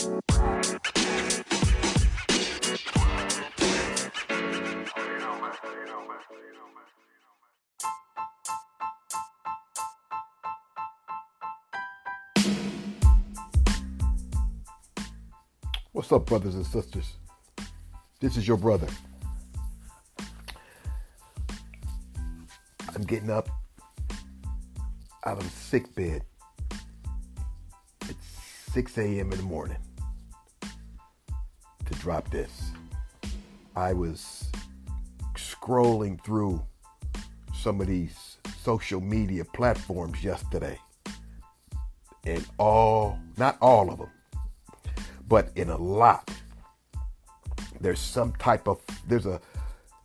What's up, brothers and sisters? This is your brother. I'm getting up out of sick bed. It's 6 a.m. in the morning drop this. I was scrolling through some of these social media platforms yesterday, and all, not all of them, but in a lot there's some type of there's a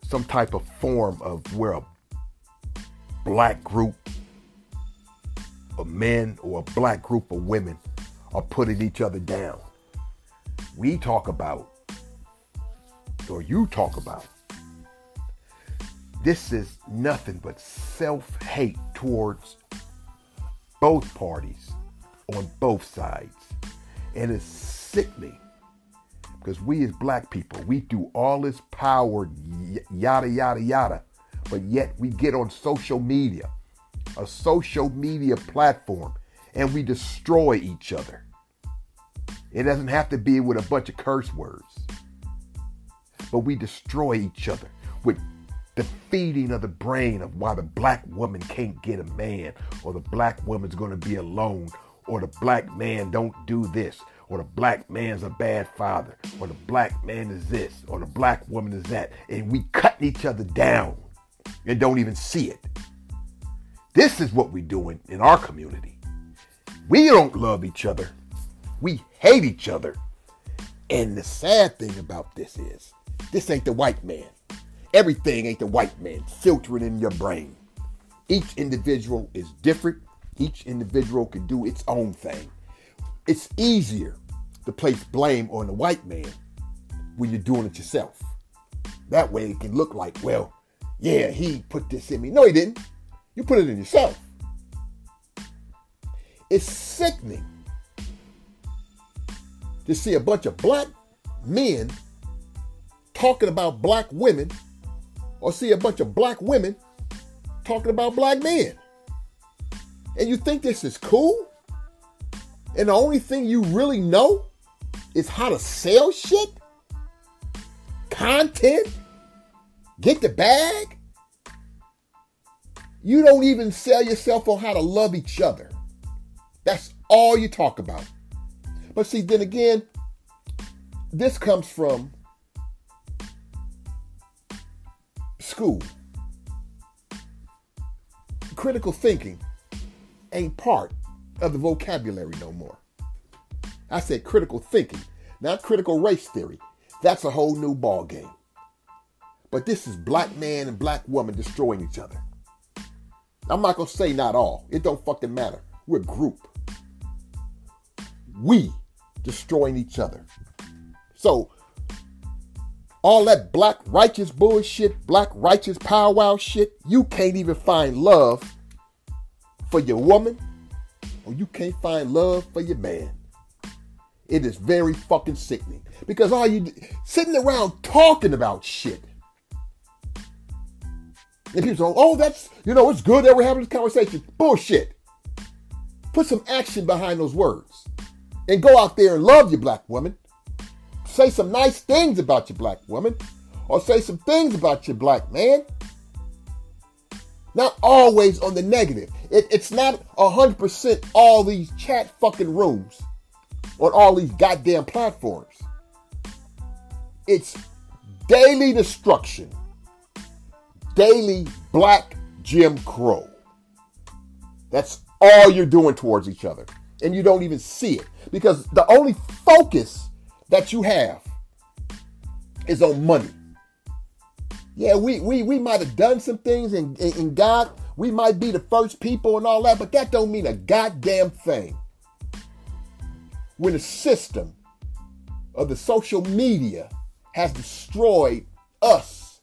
some type of form of where a black group of men or a black group of women are putting each other down we talk about or you talk about this is nothing but self-hate towards both parties on both sides and it's sickening because we as black people, we do all this power, yada, yada, yada, but yet we get on social media, a social media platform, and we destroy each other. It doesn't have to be with a bunch of curse words, but we destroy each other with the feeding of the brain of why the black woman can't get a man, or the black woman's going to be alone, or the black man don't do this, or the black man's a bad father, or the black man is this, or the black woman is that. And we cutting each other down and don't even see it. This is what we're doing in our community. We don't love each other. We hate each other. And the sad thing about this is, this ain't the white man. Everything ain't the white man filtering in your brain. Each individual is different. Each individual can do its own thing. It's easier to place blame on the white man when you're doing it yourself. That way it can look like, well, yeah, he put this in me. No, he didn't. You put it in yourself. It's sickening to see a bunch of black men talking about black women or see a bunch of black women talking about black men. And you think this is cool? And the only thing you really know is how to sell shit, content, get the bag. You don't even sell yourself on how to love each other. That's all you talk about. But see, then again, this comes from school. Critical thinking ain't part of the vocabulary no more. I said critical thinking, not critical race theory. That's a whole new ball game. But this is black man and black woman destroying each other. I'm not gonna say not all. It don't fucking matter. We're a group. We destroying each other. So all that black righteous bullshit, black righteous powwow shit, you can't even find love for your woman, or you can't find love for your man. It is very fucking sickening because all you sitting around talking about shit. And people say, oh, that's, you know, it's good that we're having this conversation. Bullshit. Put some action behind those words and go out there and love your black woman. Say some nice things about your black woman or say some things about your black man. Not always on the negative. It, it's not 100% all these chat fucking rooms on all these goddamn platforms. It's daily destruction, daily black Jim Crow. That's all you're doing towards each other. And you don't even see it because the only focus that you have is on money. Yeah, we we, we might have done some things and in, in God, we might be the first people and all that, but that don't mean a goddamn thing when the system of the social media has destroyed us.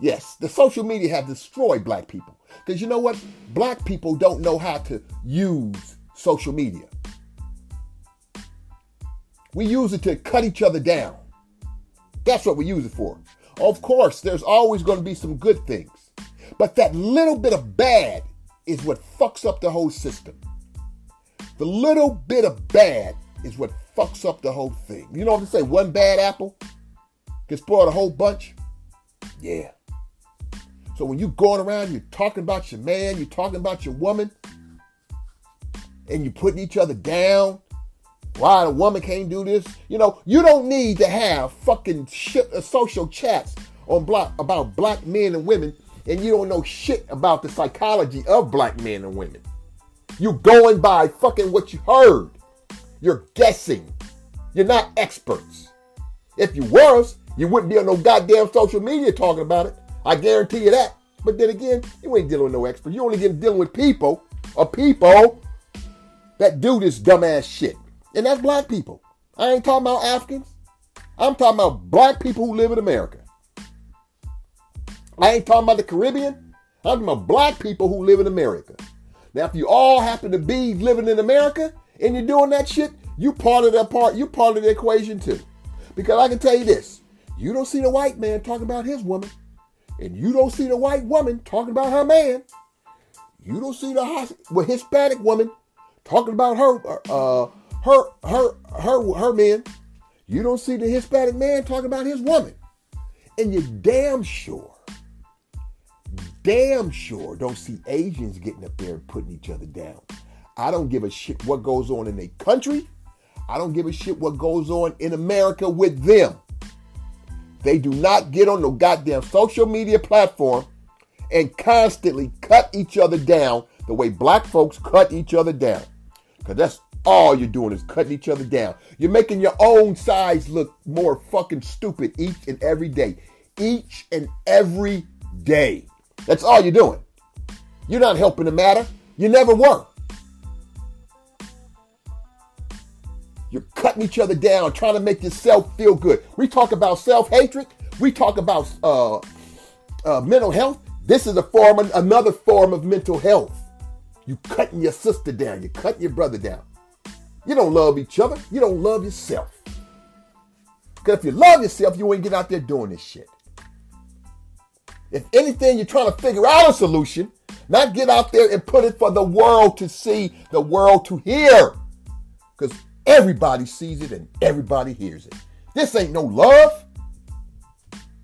Yes, the social media have destroyed black people. Because you know what? Black people don't know how to use social media. We use it to cut each other down. That's what we use it for. Of course, there's always going to be some good things. But that little bit of bad is what fucks up the whole system. The little bit of bad is what fucks up the whole thing. You know what I'm saying? One bad apple can spoil the whole bunch. Yeah. So when you're going around, you're talking about your man, you're talking about your woman, and you're putting each other down. Why the woman can't do this? You know, you don't need to have fucking shit, uh, social chats on block about black men and women, and you don't know shit about the psychology of black men and women. You're going by fucking what you heard. You're guessing. You're not experts. If you were, you wouldn't be on no goddamn social media talking about it. I guarantee you that. But then again, you ain't dealing with no expert. You only get dealing with people or people that do this dumbass shit. And that's black people. I ain't talking about Africans. I'm talking about black people who live in America. I ain't talking about the Caribbean. I'm talking about black people who live in America. Now, if you all happen to be living in America and you're doing that shit, you part of that part, you part of the equation too. Because I can tell you this, you don't see the white man talking about his woman, and you don't see the white woman talking about her man. You don't see the Hispanic woman talking about her uh, her her her her men. You don't see the Hispanic man talking about his woman. And you're damn sure, damn sure don't see Asians getting up there and putting each other down. I don't give a shit what goes on in a country. I don't give a shit what goes on in America with them. They do not get on no goddamn social media platform and constantly cut each other down the way black folks cut each other down. Because that's all you're doing is cutting each other down. You're making your own size look more fucking stupid each and every day. Each and every day. That's all you're doing. You're not helping the matter. You never were. You're cutting each other down, trying to make yourself feel good. We talk about self hatred. We talk about uh, uh, mental health. This is a form, another form of mental health. You cutting your sister down. You cutting your brother down. You don't love each other. You don't love yourself. Because if you love yourself, you ain't get out there doing this shit. If anything, you're trying to figure out a solution, not get out there and put it for the world to see, the world to hear. Because everybody sees it and everybody hears it. This ain't no love.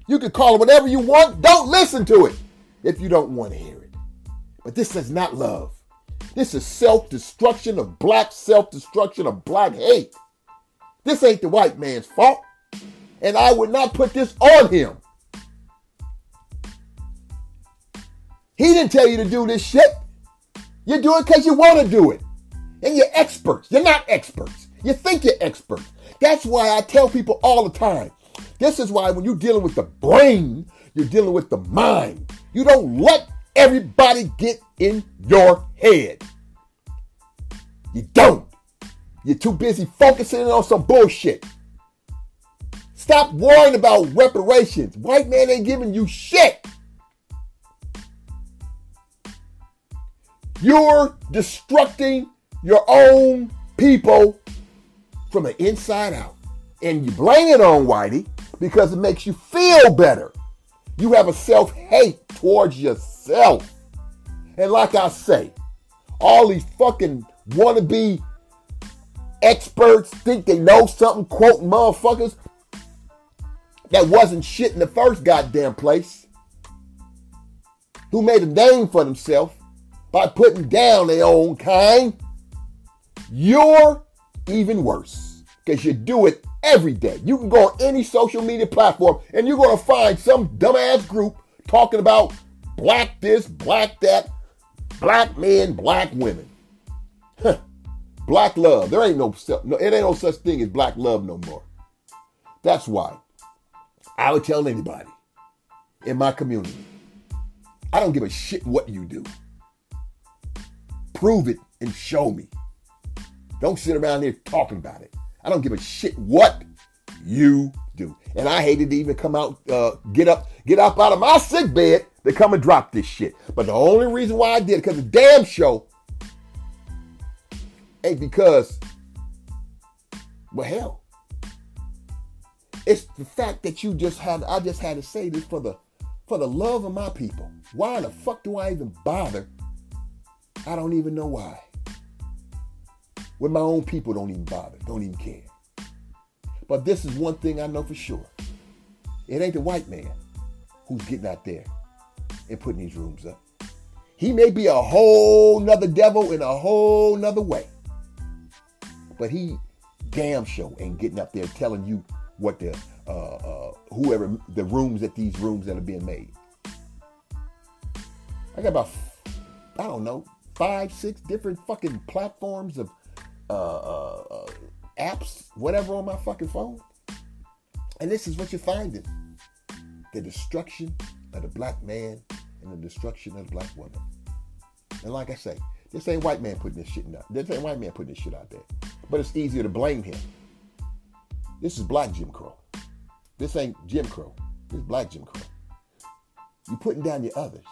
You can call it whatever you want. Don't listen to it if you don't want to hear it. But this is not love. This is self destruction of black self destruction of black hate. This ain't the white man's fault. And I would not put this on him. He didn't tell you to do this shit. You do it because you want to do it. And you're experts. You're not experts. You think you're experts. That's why I tell people all the time. This is why when you're dealing with the brain, you're dealing with the mind. You don't let everybody get in your head. You don't. You're too busy focusing on some bullshit. Stop worrying about reparations. White man ain't giving you shit. You're destructing your own people from the inside out. And you blame it on Whitey because it makes you feel better. You have a self hate towards yourself. And like I say, all these fucking wannabe experts think they know something, quote motherfuckers that wasn't shit in the first goddamn place, who made a name for themselves by putting down their own kind. You're even worse because you do it every day. You can go on any social media platform and you're going to find some dumbass group talking about black this, black that, black men, black women. black love. There ain't no, no, it ain't no such thing as black love no more. That's why I would tell anybody in my community, I don't give a shit what you do. Prove it and show me. Don't sit around here talking about it. I don't give a shit what you do. And I hated to even come out, uh, get up, get up out of my sick bed to come and drop this shit. But the only reason why I did, because the damn show ain't because, well, hell, It's the fact that you just had I just had to say this for the for the love of my people. Why the fuck do I even bother? I don't even know why. When my own people don't even bother, don't even care. But this is one thing I know for sure. It ain't the white man who's getting out there and putting these rooms up. He may be a whole nother devil in a whole nother way. But he damn show ain't getting up there telling you what the uh, uh, whoever the rooms at these rooms that are being made. I got about I don't know five, six different fucking platforms of uh, uh, uh, apps, whatever on my fucking phone, and this is what you're finding: the destruction of the black man and the destruction of the black woman. And like I say, this ain't white man putting this shit out. This ain't white man putting this shit out there. But it's easier to blame him. This is black Jim Crow. This ain't Jim Crow. This is black Jim Crow. You're putting down your others.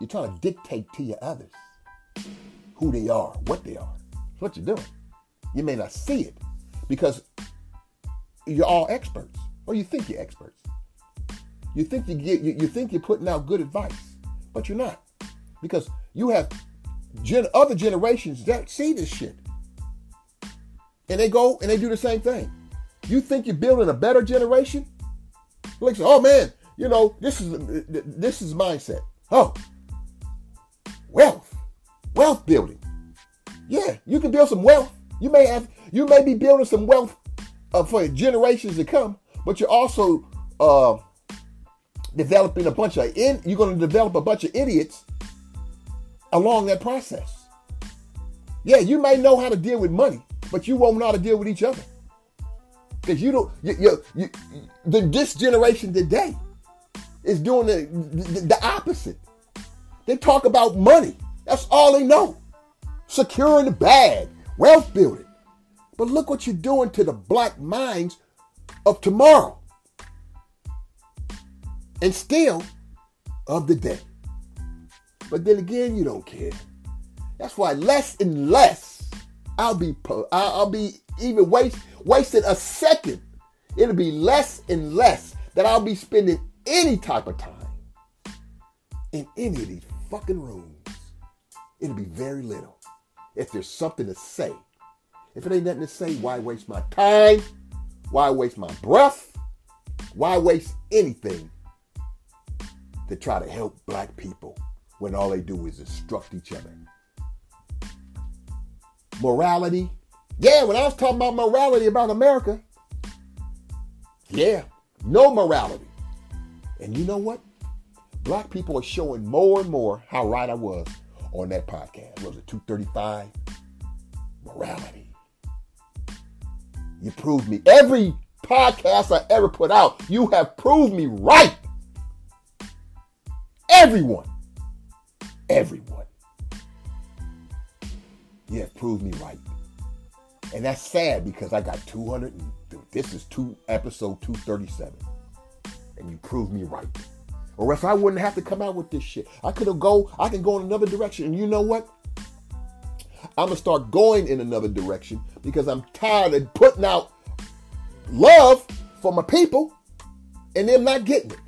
You're trying to dictate to your others who they are, what they are. That's what you're doing. You may not see it because you're all experts, or you think you're experts. You think you get you, you think you're putting out good advice, but you're not. Because you have gen- other generations that see this shit. And they go and they do the same thing. You think you're building a better generation? Like, oh man, you know, this is this is mindset. Oh, wealth, wealth building. Yeah, you can build some wealth. You may have, you may be building some wealth uh, for generations to come, but you're also uh, developing a bunch of in. You're going to develop a bunch of idiots along that process. Yeah, you may know how to deal with money, but you won't know how to deal with each other. Because you don't, you, you, you, the, this generation today is doing the, the, the opposite. They talk about money. That's all they know. Securing the bag, wealth building. But look what you're doing to the black minds of tomorrow. And still of the day. But then again, you don't care. That's why less and less I'll be I'll be even waste wasting a second. It'll be less and less that I'll be spending any type of time in any of these fucking rooms. It'll be very little. If there's something to say. If it ain't nothing to say, why waste my time? Why waste my breath? Why waste anything to try to help black people when all they do is instruct each other? Morality. Yeah, when I was talking about morality about America, yeah, no morality. And you know what? Black people are showing more and more how right I was on that podcast. What Was it 235? Morality. You proved me. Every podcast I ever put out, you have proved me right. Everyone. Everyone. You have proved me right. And that's sad because I got 200. And, this is two episode 237. And you proved me right. Or else I wouldn't have to come out with this shit. I could have go, I can go in another direction. And you know what? I'm gonna start going in another direction because I'm tired of putting out love for my people and them not getting it.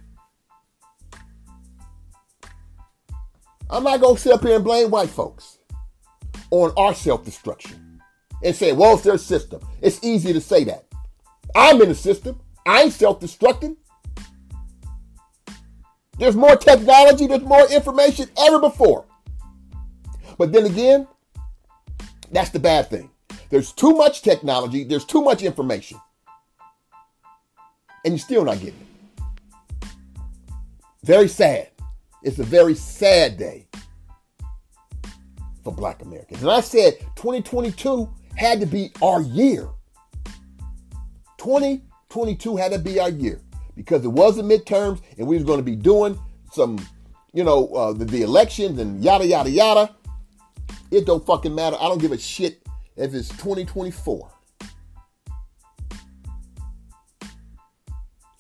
I'm not gonna sit up here and blame white folks on our self-destruction and say, well, it's their system. It's easy to say that. I'm in the system. I ain't self-destructing. There's more technology, there's more information ever before. But then again, that's the bad thing. There's too much technology, there's too much information. And you're still not getting it. Very sad. It's a very sad day for black Americans. And I said 2022 had to be our year. 2022 had to be our year because it was the midterms and we was going to be doing some, you know, uh, the, the elections and yada, yada, yada. It don't fucking matter. I don't give a shit if it's 2024.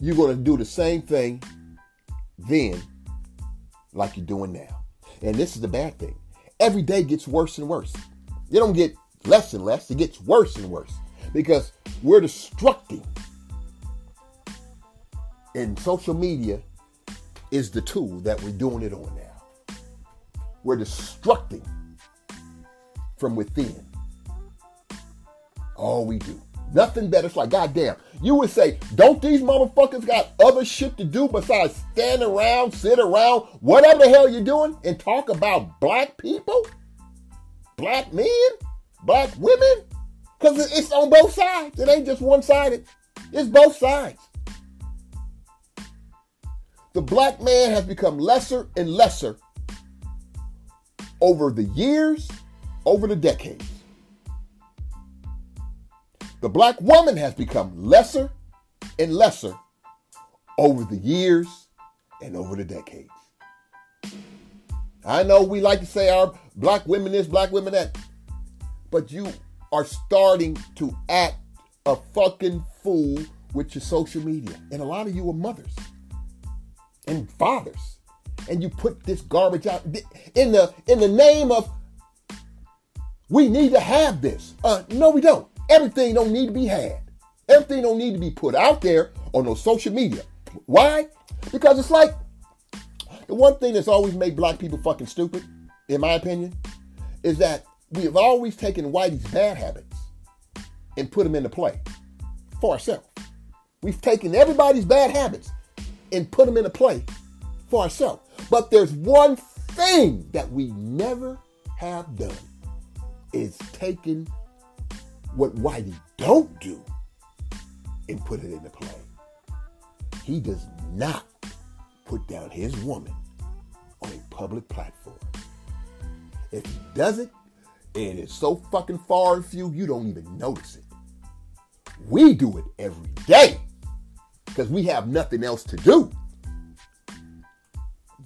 You're going to do the same thing then like you're doing now. And this is the bad thing. Every day gets worse and worse. You don't get less and less, it gets worse and worse because we're destructing And social media is the tool that we're doing it on now. We're destructing from within. All we do. Nothing better. It's like, goddamn. You would say, don't these motherfuckers got other shit to do besides stand around, sit around, whatever the hell you're doing, and talk about black people? Black men? Black women? Because it's on both sides. It ain't just one sided, it's both sides. The black man has become lesser and lesser over the years, over the decades. The black woman has become lesser and lesser over the years and over the decades. I know we like to say our black women this, black women that, but you are starting to act a fucking fool with your social media. And a lot of you are mothers and fathers. And you put this garbage out in the in the name of we need to have this. Uh, no, we don't. Everything don't need to be had. Everything don't need to be put out there on those social media. Why? Because it's like the one thing that's always made black people fucking stupid, in my opinion, is that we have always taken Whitey's bad habits and put them into play for ourselves. We've taken everybody's bad habits and put them into play for ourselves. But there's one thing that we never have done is taken what Whitey don't do and put it into play. He does not put down his woman on a public platform. If he does it, and it's so fucking far and few, you don't even notice it. We do it every day because we have nothing else to do.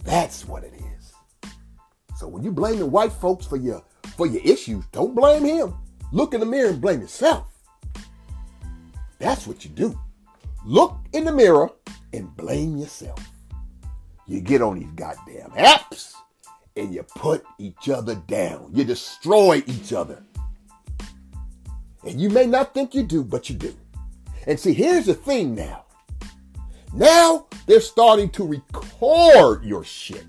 That's what it is. So when you blame the white folks for your for your issues, don't blame him. Look in the mirror and blame yourself. That's what you do. Look in the mirror and blame yourself. You get on these goddamn apps and you put each other down. You destroy each other. And you may not think you do, but you do. And see, here's the thing now. Now they're starting to record your shit.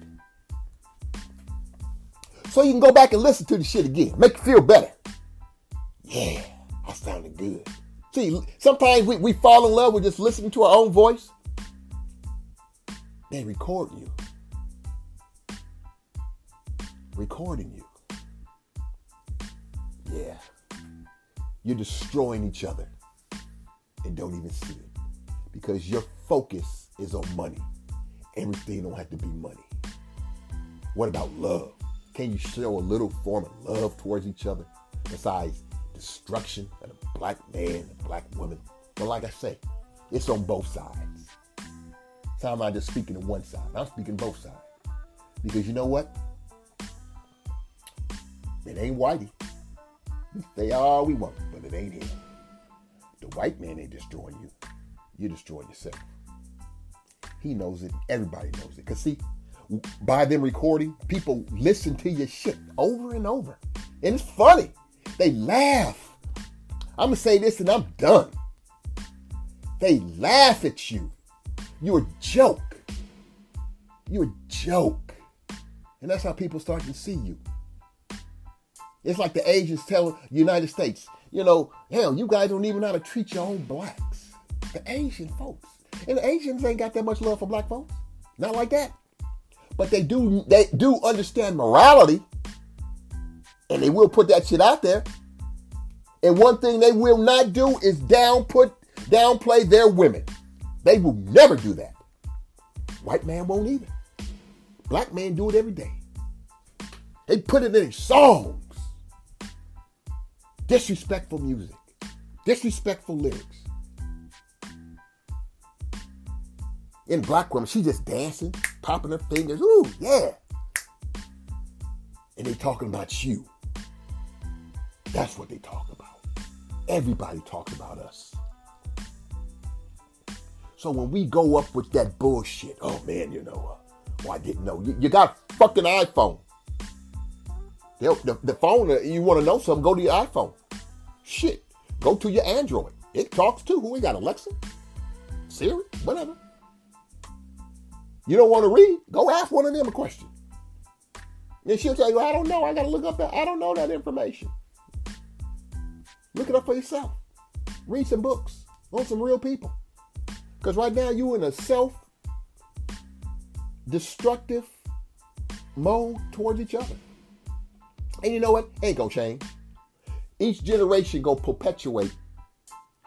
So you can go back and listen to the shit again. Make you feel better. Yeah, I sounded good. See, sometimes we, we fall in love with just listening to our own voice. They record you. Recording you. Yeah. You're destroying each other and don't even see it. Because your focus is on money. Everything don't have to be money. What about love? Can you show a little form of love towards each other besides destruction of a black man, a black woman. But like I say, it's on both sides. So I'm not just speaking to one side. I'm speaking both sides. Because you know what? It ain't whitey. They all we want, but it ain't him. The white man ain't destroying you. You're destroying yourself. He knows it. Everybody knows it. Because see, by them recording, people listen to your shit over and over. And it's funny. They laugh. I'm going to say this and I'm done. They laugh at you. You're a joke. You're a joke. And that's how people start to see you. It's like the Asians tell United States, you know, hell, you guys don't even know how to treat your own blacks. The Asian folks. And the Asians ain't got that much love for black folks. Not like that. But they do they do understand morality and they will put that shit out there. And one thing they will not do is down put downplay their women. They will never do that. White man won't either. Black man do it every day. They put it in their songs. Disrespectful music. Disrespectful lyrics. In black woman, she just dancing, popping her fingers. Ooh, yeah. And they talking about you. That's what they talk about. Everybody talks about us. So when we go up with that bullshit, oh man, you know, uh, oh, I didn't know. You, you got a fucking iPhone. The, the, the phone, uh, you want to know something, go to your iPhone. Shit. Go to your Android. It talks too. Who we got? Alexa? Siri? Whatever. You don't want to read? Go ask one of them a question. And she'll tell you, I don't know. I got to look up that. I don't know that information. Look it up for yourself. Read some books on some real people. Because right now you're in a self destructive mode towards each other. And you know what? Ain't gonna change. Each generation go perpetuate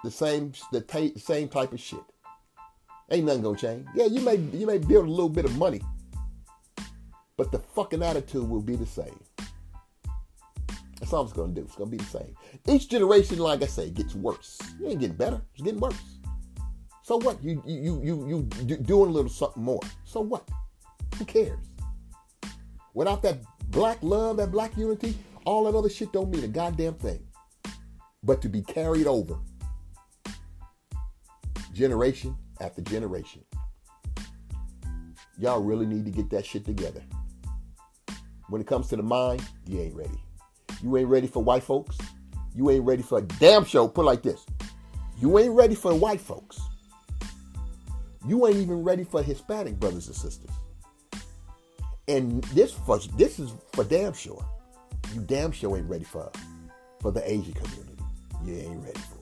the same the t- same type of shit. Ain't nothing gonna change. Yeah, you may you may build a little bit of money, but the fucking attitude will be the same. That's all it's gonna do. It's gonna be the same. Each generation, like I say, gets worse. It ain't getting better. It's getting worse. So what? You you you you, you doing a little something more. So what? Who cares? Without that black love, that black unity, all that other shit don't mean a goddamn thing. But to be carried over generation after generation. Y'all really need to get that shit together. When it comes to the mind, you ain't ready. You ain't ready for white folks. You ain't ready for a damn show. Put like this. You ain't ready for white folks. You ain't even ready for Hispanic brothers and sisters. And this for this is for damn sure. You damn sure ain't ready for for the Asian community. You ain't ready for.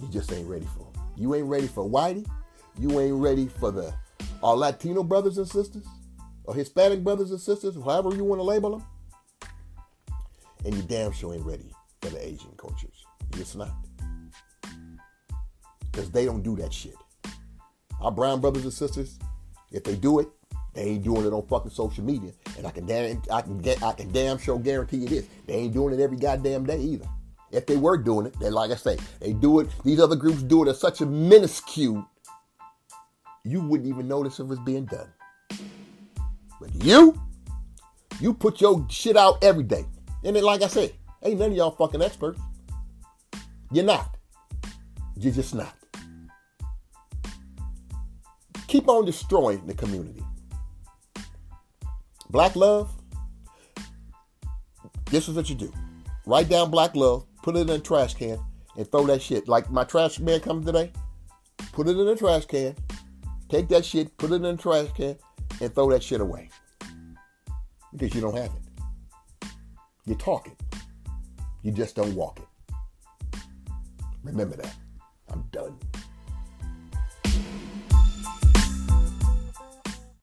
You just ain't ready for. You ain't ready for Whitey. You ain't ready for the our Latino brothers and sisters, or Hispanic brothers and sisters, however you want to label them. And you damn sure ain't ready for the Asian cultures. Just not. Because they don't do that shit. Our brown brothers and sisters, if they do it, they ain't doing it on fucking social media. And I can damn I can get I can damn sure guarantee you this. They ain't doing it every goddamn day either. If they were doing it, then like I say, they do it, these other groups do it at such a minuscule, you wouldn't even notice if it's being done. But you, you put your shit out every day. And then like I said, ain't none of y'all fucking experts. You're not. You're just not. Keep on destroying the community. Black love, this is what you do. Write down black love, put it in a trash can, and throw that shit. Like my trash man comes today, put it in a trash can, take that shit, put it in a trash can, and throw that shit away. Because you don't have it. You talk it. You just don't walk it. Remember that. I'm done.